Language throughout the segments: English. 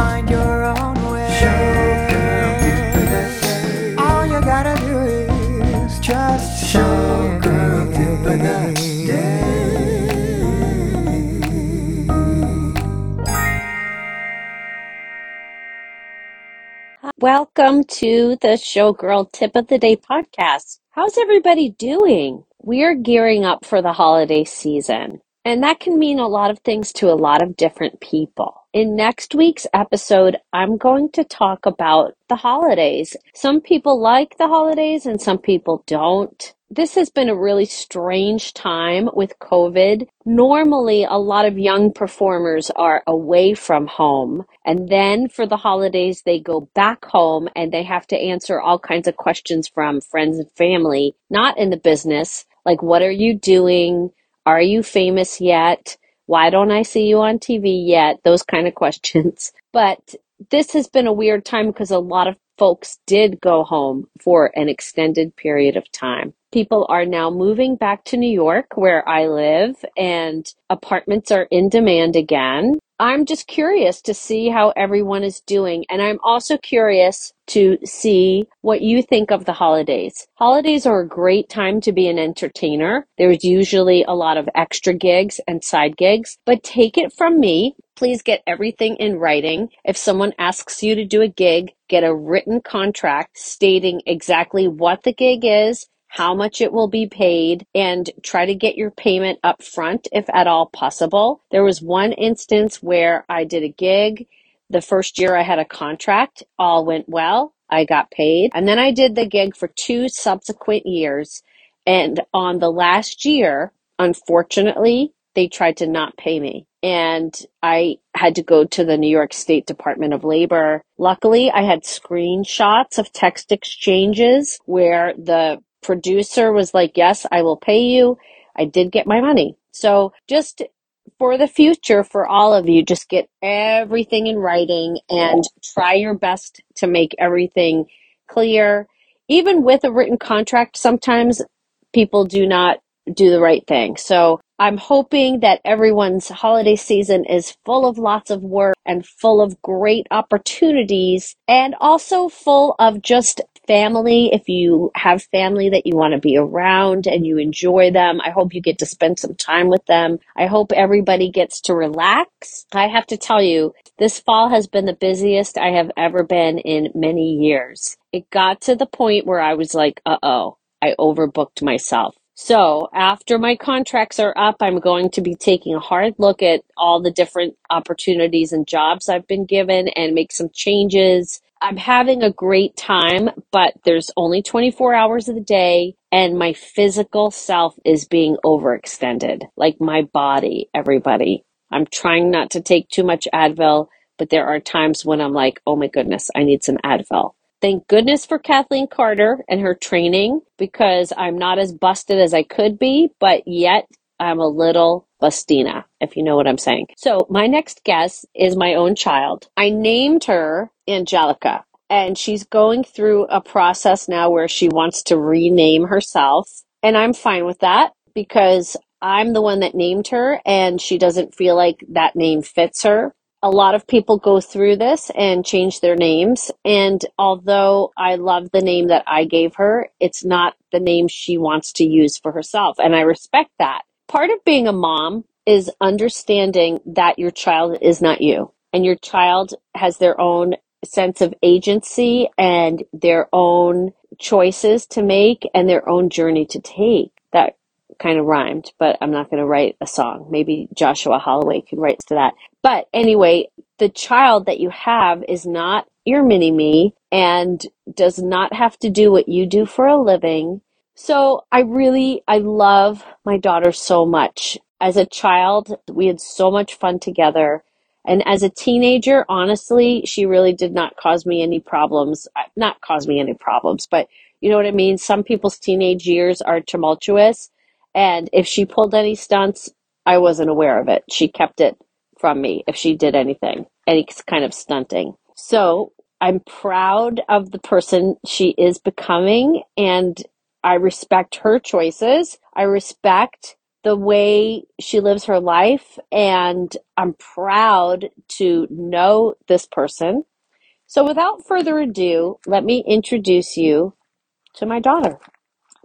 find your own way. All you gotta do is just show girl Welcome to the Showgirl Tip of the Day podcast. How's everybody doing? We're gearing up for the holiday season, and that can mean a lot of things to a lot of different people. In next week's episode, I'm going to talk about the holidays. Some people like the holidays and some people don't. This has been a really strange time with COVID. Normally, a lot of young performers are away from home, and then for the holidays, they go back home and they have to answer all kinds of questions from friends and family, not in the business, like, what are you doing? Are you famous yet? Why don't I see you on TV yet? Those kind of questions. But this has been a weird time because a lot of folks did go home for an extended period of time. People are now moving back to New York, where I live, and apartments are in demand again. I'm just curious to see how everyone is doing. And I'm also curious to see what you think of the holidays. Holidays are a great time to be an entertainer. There's usually a lot of extra gigs and side gigs, but take it from me. Please get everything in writing. If someone asks you to do a gig, get a written contract stating exactly what the gig is, how much it will be paid and try to get your payment up front if at all possible. There was one instance where I did a gig. The first year I had a contract, all went well. I got paid. And then I did the gig for two subsequent years. And on the last year, unfortunately, they tried to not pay me. And I had to go to the New York State Department of Labor. Luckily, I had screenshots of text exchanges where the producer was like, Yes, I will pay you. I did get my money. So just for the future, for all of you, just get everything in writing and try your best to make everything clear. Even with a written contract, sometimes people do not do the right thing. So I'm hoping that everyone's holiday season is full of lots of work and full of great opportunities and also full of just family, if you have family that you want to be around and you enjoy them, I hope you get to spend some time with them. I hope everybody gets to relax. I have to tell you, this fall has been the busiest I have ever been in many years. It got to the point where I was like, uh oh, I overbooked myself. So after my contracts are up, I'm going to be taking a hard look at all the different opportunities and jobs I've been given and make some changes I'm having a great time, but there's only 24 hours of the day and my physical self is being overextended. Like my body, everybody. I'm trying not to take too much Advil, but there are times when I'm like, oh my goodness, I need some Advil. Thank goodness for Kathleen Carter and her training because I'm not as busted as I could be, but yet I'm a little bustina, if you know what I'm saying. So my next guest is my own child. I named her Angelica and she's going through a process now where she wants to rename herself. And I'm fine with that because I'm the one that named her and she doesn't feel like that name fits her. A lot of people go through this and change their names. And although I love the name that I gave her, it's not the name she wants to use for herself. And I respect that part of being a mom is understanding that your child is not you and your child has their own sense of agency and their own choices to make and their own journey to take. That kind of rhymed, but I'm not going to write a song. Maybe Joshua Holloway could write to that. But anyway, the child that you have is not your mini me and does not have to do what you do for a living so I really, I love my daughter so much. As a child, we had so much fun together. And as a teenager, honestly, she really did not cause me any problems. Uh, not cause me any problems, but you know what I mean? Some people's teenage years are tumultuous. And if she pulled any stunts, I wasn't aware of it. She kept it from me if she did anything, any kind of stunting. So I'm proud of the person she is becoming. And I respect her choices. I respect the way she lives her life, and I'm proud to know this person. So, without further ado, let me introduce you to my daughter.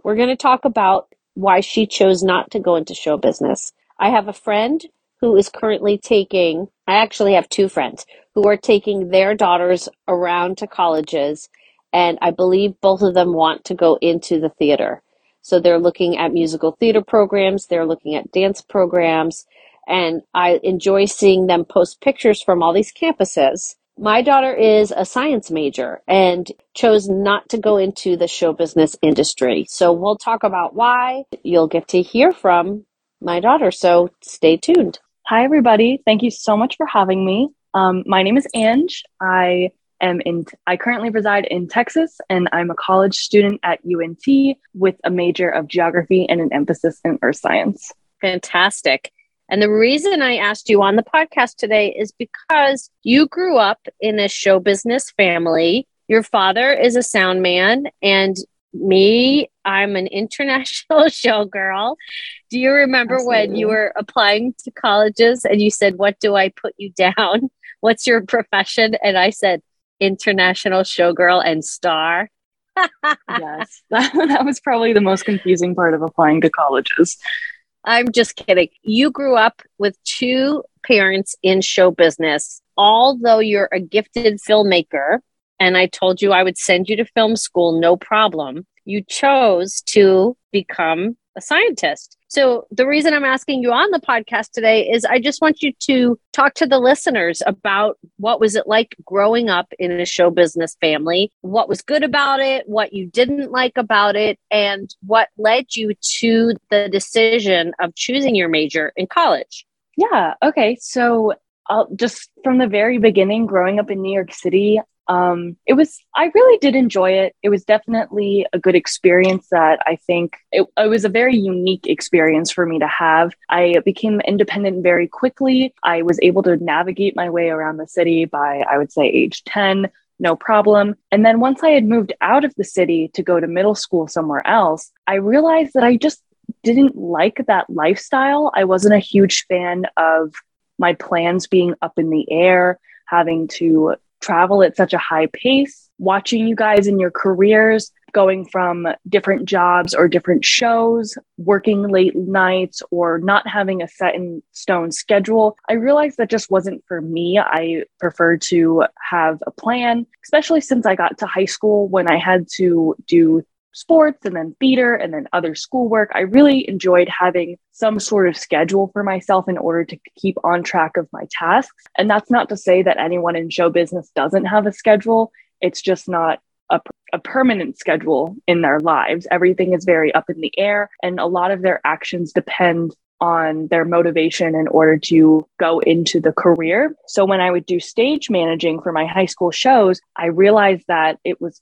We're going to talk about why she chose not to go into show business. I have a friend who is currently taking, I actually have two friends who are taking their daughters around to colleges, and I believe both of them want to go into the theater. So they're looking at musical theater programs, they're looking at dance programs, and I enjoy seeing them post pictures from all these campuses. My daughter is a science major and chose not to go into the show business industry. So we'll talk about why. You'll get to hear from my daughter. So stay tuned. Hi, everybody. Thank you so much for having me. Um, my name is Ange. I am in I currently reside in Texas and I'm a college student at UNT with a major of geography and an emphasis in earth science. Fantastic. And the reason I asked you on the podcast today is because you grew up in a show business family. Your father is a sound man and me, I'm an international show girl. Do you remember Absolutely. when you were applying to colleges and you said, What do I put you down? What's your profession? And I said, international showgirl and star. yes, that, that was probably the most confusing part of applying to colleges. I'm just kidding. You grew up with two parents in show business. Although you're a gifted filmmaker, and I told you I would send you to film school, no problem, you chose to become a scientist. So, the reason I'm asking you on the podcast today is I just want you to talk to the listeners about what was it like growing up in a show business family, what was good about it, what you didn't like about it, and what led you to the decision of choosing your major in college. Yeah. Okay. So, I'll just from the very beginning, growing up in New York City, um, it was i really did enjoy it. It was definitely a good experience that i think it, it, was a very unique experience for me to have. I became independent very quickly. I was able to navigate my way around the city by i would say age 10 no problem. And then once i had moved out of the city to go to middle school somewhere else i realized that i just didn't like that lifestyle. I wasn't a huge fan of my plans being up in the air having to travel at such a high pace, watching you guys in your careers, going from different jobs or different shows, working late nights, or not having a set in stone schedule, I realized that just wasn't for me. I preferred to have a plan, especially since I got to high school when I had to do sports and then theater and then other schoolwork. I really enjoyed having some sort of schedule for myself in order to keep on track of my tasks. And that's not to say that anyone in show business doesn't have a schedule, it's just not a, a permanent schedule in their lives. Everything is very up in the air, and a lot of their actions depend on their motivation in order to go into the career. So when I would do stage managing for my high school shows, I realized that it was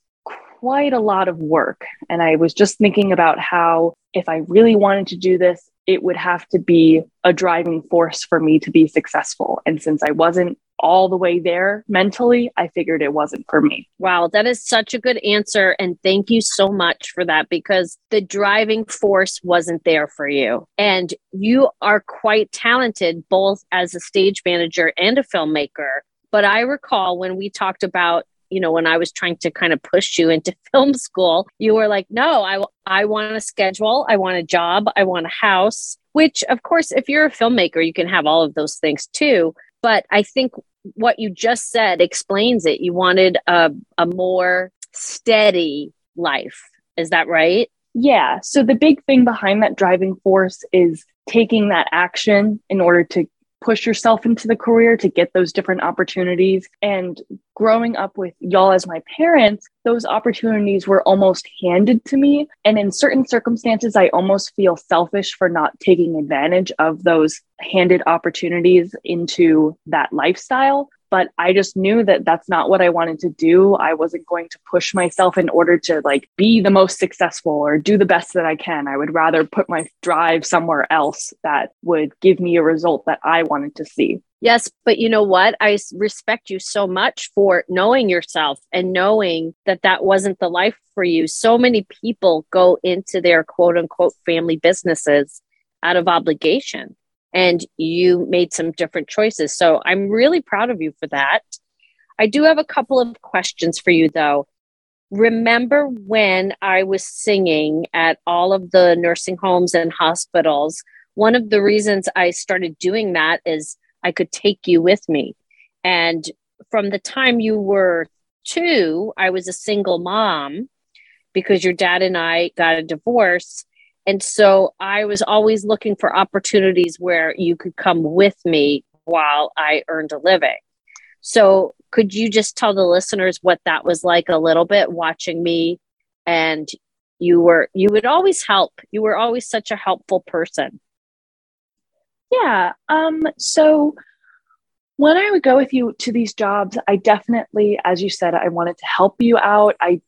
quite a lot of work. And I was just thinking about how if I really wanted to do this, it would have to be a driving force for me to be successful. And since I wasn't all the way there mentally, I figured it wasn't for me. Wow, that is such a good answer. And thank you so much for that because the driving force wasn't there for you. And you are quite talented, both as a stage manager and a filmmaker. But I recall when we talked about you know, when I was trying to kind of push you into film school, you were like, no, I, I want a schedule. I want a job. I want a house, which, of course, if you're a filmmaker, you can have all of those things too. But I think what you just said explains it. You wanted a, a more steady life. Is that right? Yeah. So the big thing behind that driving force is taking that action in order to push yourself into the career to get those different opportunities. And growing up with y'all as my parents, those opportunities were almost handed to me. And in certain circumstances, I almost feel selfish for not taking advantage of those handed opportunities into that lifestyle but I just knew that that's not what I wanted to do. I wasn't going to push myself in order to like be the most successful or do the best that I can. I would rather put my drive somewhere else that would give me a result that I wanted to see. Yes, but you know what? I respect you so much for knowing yourself and knowing that that wasn't the life for you. So many people go into their quote unquote family businesses out of obligation and you made some different choices. So I'm really proud of you for that. I do have a couple of questions for you though. Remember when I was singing at all of the nursing homes and hospitals? One of the reasons I started doing that is I could take you with me. And from the time you were two, I was a single mom because your dad and I got a divorce. And so I was always looking for opportunities where you could come with me while I earned a living. So could you just tell the listeners what that was like a little bit watching me and you were you would always help. You were always such a helpful person. Yeah. Um so when I would go with you to these jobs, I definitely, as you said, I wanted to help you out. I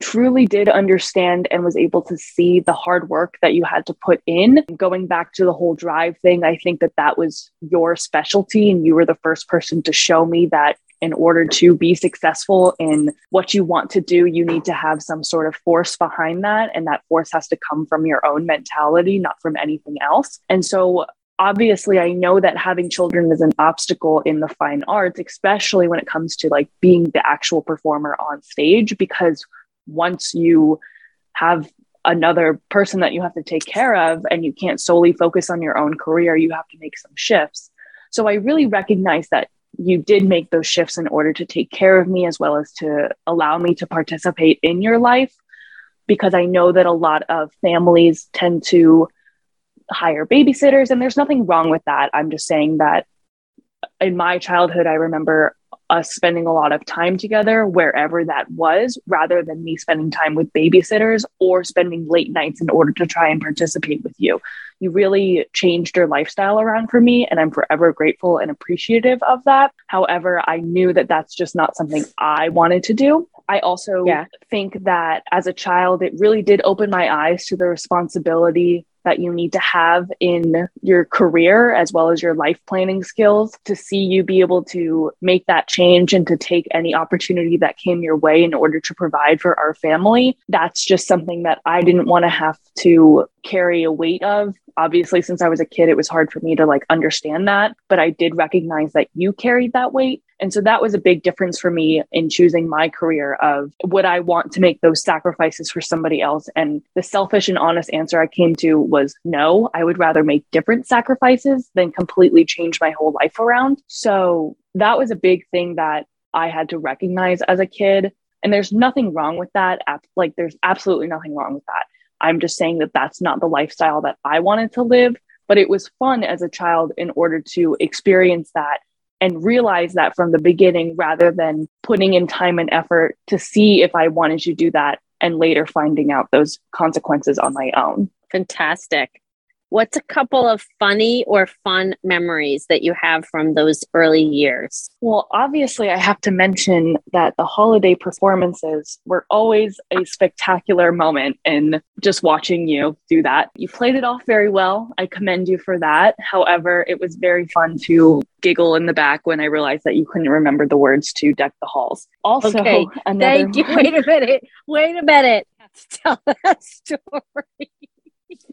truly did understand and was able to see the hard work that you had to put in. Going back to the whole drive thing, I think that that was your specialty, and you were the first person to show me that in order to be successful in what you want to do, you need to have some sort of force behind that. And that force has to come from your own mentality, not from anything else. And so obviously i know that having children is an obstacle in the fine arts especially when it comes to like being the actual performer on stage because once you have another person that you have to take care of and you can't solely focus on your own career you have to make some shifts. So i really recognize that you did make those shifts in order to take care of me as well as to allow me to participate in your life because i know that a lot of families tend to hire babysitters and there's nothing wrong with that. I'm just saying that in my childhood i remember us spending a lot of time together wherever that was rather than me spending time with babysitters or spending late nights in order to try and participate with you. You really changed your lifestyle around for me and i'm forever grateful and appreciative of that. However i knew that that's just not something i wanted to do. I also yeah. think that as a child, it really did open my eyes to the responsibility that you need to have in your career as well as your life planning skills to see you be able to make that change and to take any opportunity that came your way in order to provide for our family. That's just something that I didn't want to have to carry a weight of. Obviously, since I was a kid, it was hard for me to like understand that, but I did recognize that you carried that weight and so that was a big difference for me in choosing my career of would I want to make those sacrifices for somebody else? And the selfish and honest answer I came to was no, I would rather make different sacrifices than completely change my whole life around. So that was a big thing that I had to recognize as a kid. And there's nothing wrong with that. Like, there's absolutely nothing wrong with that. I'm just saying that that's not the lifestyle that I wanted to live. But it was fun as a child in order to experience that and realize that from the beginning rather than putting in time and effort to see if I wanted to do that and later finding out those consequences on my own. Fantastic. What's a couple of funny or fun memories that you have from those early years? Well, obviously, I have to mention that the holiday performances were always a spectacular moment in just watching you do that. You played it off very well. I commend you for that. However, it was very fun to giggle in the back when I realized that you couldn't remember the words to Deck the Halls. Also, okay. thank you. Wait a minute. Wait a minute. Tell that story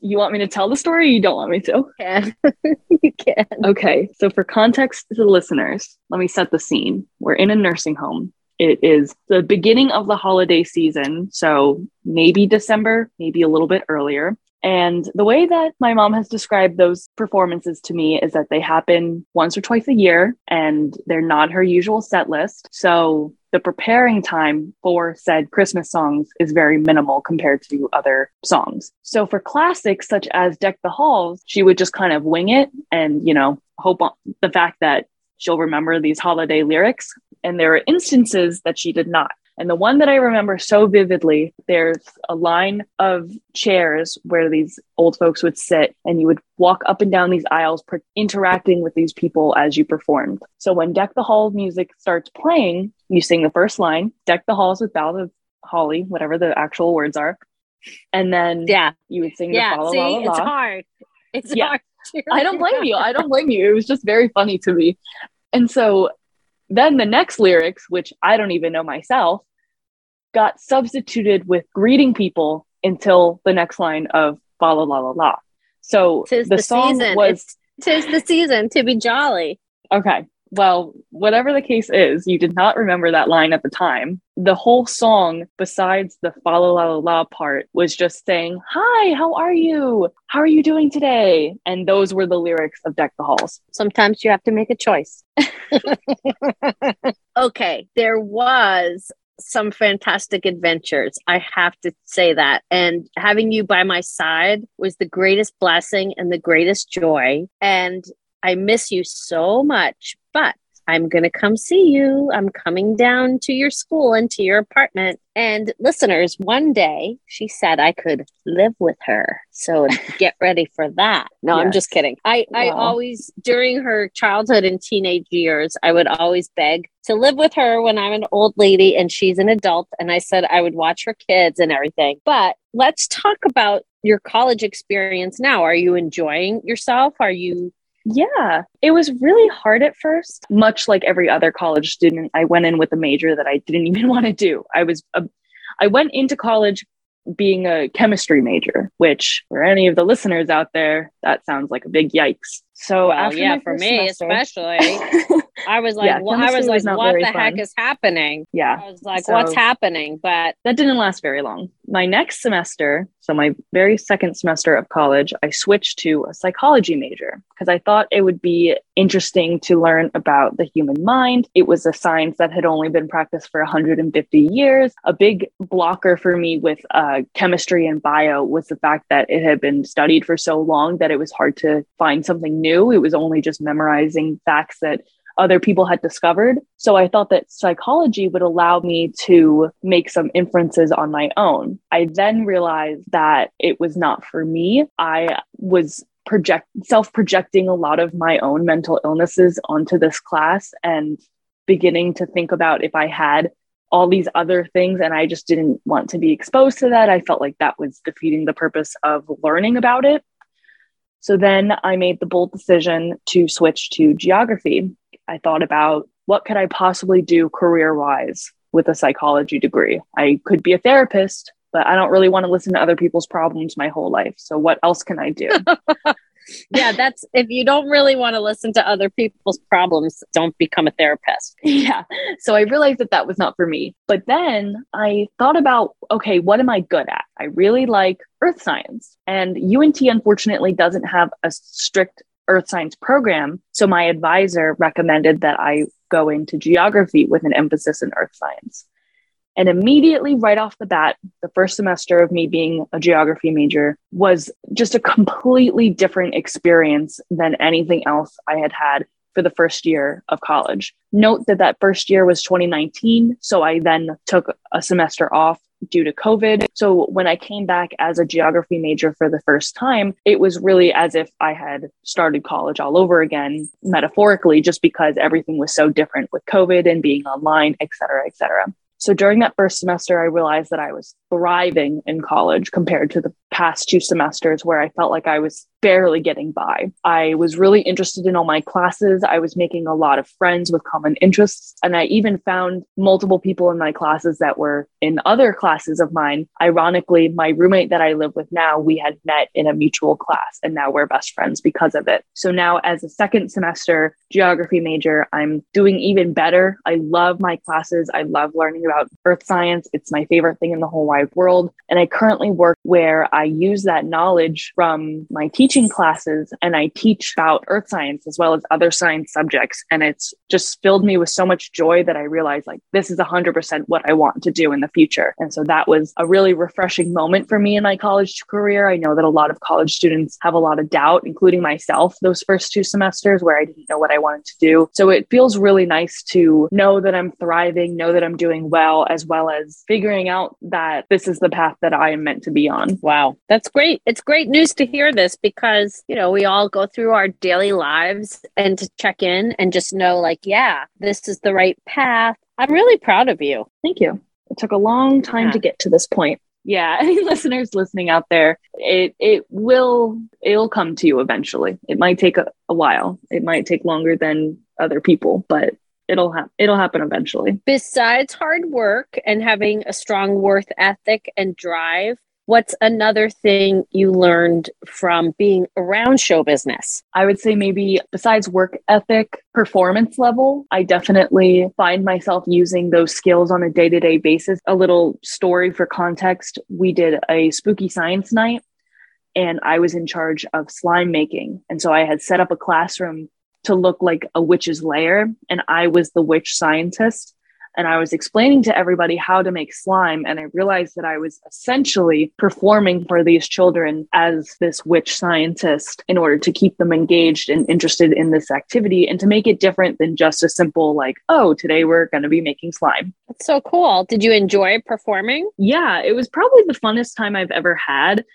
you want me to tell the story you don't want me to? Can. you can. Okay. So, for context to the listeners, let me set the scene. We're in a nursing home. It is the beginning of the holiday season. So, maybe December, maybe a little bit earlier. And the way that my mom has described those performances to me is that they happen once or twice a year and they're not her usual set list. So the preparing time for said Christmas songs is very minimal compared to other songs. So for classics such as Deck the Halls, she would just kind of wing it and, you know, hope on the fact that she'll remember these holiday lyrics. And there are instances that she did not. And the one that I remember so vividly, there's a line of chairs where these old folks would sit, and you would walk up and down these aisles, per- interacting with these people as you performed. So when Deck the Hall music starts playing, you sing the first line, Deck the Halls with Boughs of Holly, whatever the actual words are. And then yeah, you would sing yeah, the follow, see, la, la, it's hard. It's Yeah. hard. I don't blame you. I don't blame you. It was just very funny to me. And so then the next lyrics, which I don't even know myself, got substituted with greeting people until the next line of fa la la la la. So Tis the, the, song was tis the season to be jolly. okay. Well, whatever the case is, you did not remember that line at the time. The whole song, besides the fa la la la la part, was just saying, Hi, how are you? How are you doing today? And those were the lyrics of Deck the Halls. Sometimes you have to make a choice. okay, there was some fantastic adventures. I have to say that. And having you by my side was the greatest blessing and the greatest joy. And I miss you so much, but I'm going to come see you. I'm coming down to your school and to your apartment. And listeners, one day she said I could live with her. So get ready for that. No, I'm just kidding. I, I always, during her childhood and teenage years, I would always beg to live with her when I'm an old lady and she's an adult. And I said I would watch her kids and everything. But let's talk about your college experience now. Are you enjoying yourself? Are you Yeah, it was really hard at first. Much like every other college student, I went in with a major that I didn't even want to do. I was, a, I went into college being a chemistry major, which for any of the listeners out there, that sounds like a big yikes. So well, after yeah, for me semester- especially. I was like, Yeah, well, I was like, what the heck is happening? yeah, I was like, So- what's happening? But that didn't last very long. My next semester, so my very second semester of college, I switched to a psychology major because I thought it would be interesting to learn about the human mind. It was a science that had only been practiced for 150 years. A big blocker for me with uh, chemistry and bio was the fact that it had been studied for so long that it was hard to find something new. It was only just memorizing facts that other people had discovered. So I thought that psychology would allow me to make some inferences on my own. I then realized that it was not for me. I was project self projecting a lot of my own mental illnesses onto this class and beginning to think about if I had all these other things and I just didn't want to be exposed to that. I felt like that was defeating the purpose of learning about it. So then I made the bold decision to switch to geography. I thought about what could I possibly do career wise with a psychology degree? I could be a therapist, but I don't really want to listen to other people's problems my whole life. So what else can I do? yeah, that's if you don't really want to listen to other people's problems, don't become a therapist. yeah. So I realized that that was not for me. But then I thought about, okay, what am I good at? I really like earth science. And UNT unfortunately doesn't have a strict earth science program. So my advisor recommended that I go into geography with an emphasis in earth science. And immediately, right off the bat, the first semester of me being a geography major was just a completely different experience than anything else I had had for the first year of college. Note that that first year was 2019. So I then took a semester off due to COVID. So when I came back as a geography major for the first time, it was really as if I had started college all over again, metaphorically, just because everything was so different with COVID and being online, et cetera, et cetera. So during that first semester, I realized that I was thriving in college compared to the past two semesters where I felt like I was barely getting by. I was really interested in all my classes. I was making a lot of friends with common interests. And I even found multiple people in my classes that were in other classes of mine. Ironically, my roommate that I live with now, we had met in a mutual class and now we're best friends because of it. So now, as a second semester geography major, I'm doing even better. I love my classes. I love learning about earth science. It's my favorite thing in the whole wide world. And I currently work where I use that knowledge from my teaching classes and I teach about earth science as well as other science subjects. And it's just filled me with so much joy that I realized like this is 100% what I want to do in the future. And so that was a really refreshing moment for me in my college career. I know that a lot of college students have a lot of doubt, including myself, those first two semesters where I didn't know what I wanted to do. So it feels really nice to know that I'm thriving, know that I'm doing well, as well as figuring out that this is the path that I am meant to be on. Wow, that's great. It's great news to hear this because, you know, we all go through our daily lives and to check in and just know, like, yeah, this is the right path. I'm really proud of you. Thank you. It took a long time Yeah. to get to this point. Yeah, any listeners listening out there, it it will it'll come to you eventually. It might take a, a while. It might take longer than other people, but it'll happen. It'll happen eventually. Besides hard work and having a strong worth ethic and drive, What's another thing you learned from being around show business? I would say maybe besides work ethic, performance level, I definitely find myself using those skills on a day to day basis. A little story for context we did a spooky science night and I was in charge of slime making. And so I had set up a classroom to look like a witch's lair, and I was the witch scientist. And I was explaining to everybody how to make slime. And I realized that I was essentially performing for these children as this witch scientist in order to keep them engaged and interested in this activity and to make it different than just a simple, like, oh, today we're going to be making slime. That's so cool. Did you enjoy performing? Yeah, it was probably the funnest time I've ever had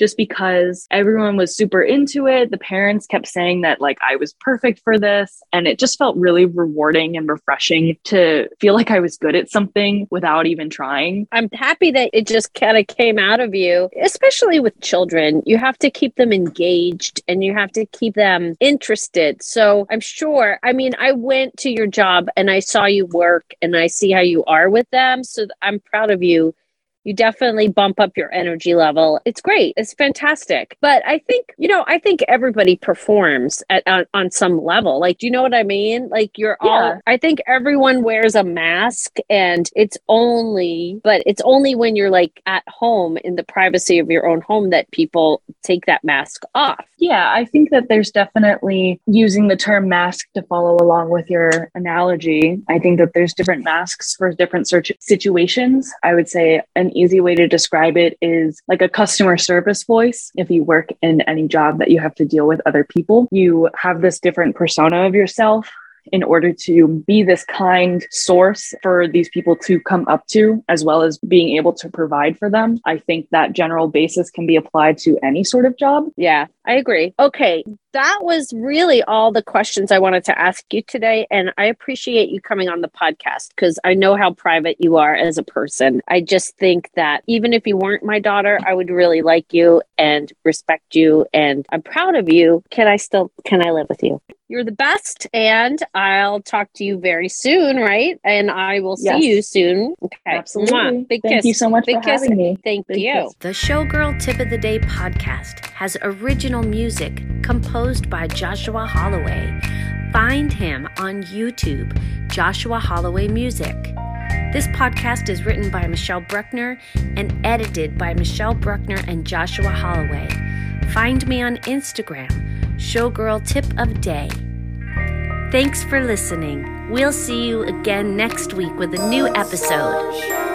just because everyone was super into it. The parents kept saying that like I was perfect for this. And it just felt really rewarding and refreshing to feel like I was good at something without even trying. I'm happy that it just kind of came out of you, especially with children. You have to keep them engaged and you have to keep them interested. So I'm sure, I mean, I went to your job and I saw you work and I see how you are with them. So I'm proud of you you definitely bump up your energy level. It's great. It's fantastic. But I think, you know, I think everybody performs at on, on some level. Like, do you know what I mean? Like you're yeah. all I think everyone wears a mask and it's only but it's only when you're like at home in the privacy of your own home that people take that mask off. Yeah, I think that there's definitely using the term mask to follow along with your analogy. I think that there's different masks for different search situations. I would say an easy way to describe it is like a customer service voice. If you work in any job that you have to deal with other people, you have this different persona of yourself in order to be this kind source for these people to come up to, as well as being able to provide for them. I think that general basis can be applied to any sort of job. Yeah, I agree. Okay, that was really all the questions I wanted to ask you today. And I appreciate you coming on the podcast because I know how private you are as a person. I just think that even if you weren't my daughter, I would really like you and respect you. And I'm proud of you. Can I still, can I live with you? You're the best. And I'll talk to you very soon, right? And I will see yes. you soon. Okay. Absolutely. Big Thank kiss. you so much Big for kiss. having me. Thank Big you. Kiss. The Showgirl Tip of the Day podcast has original music composed by Joshua Holloway. Find him on YouTube, Joshua Holloway Music. This podcast is written by Michelle Bruckner and edited by Michelle Bruckner and Joshua Holloway. Find me on Instagram Showgirl Tip of Day. Thanks for listening. We'll see you again next week with a new episode.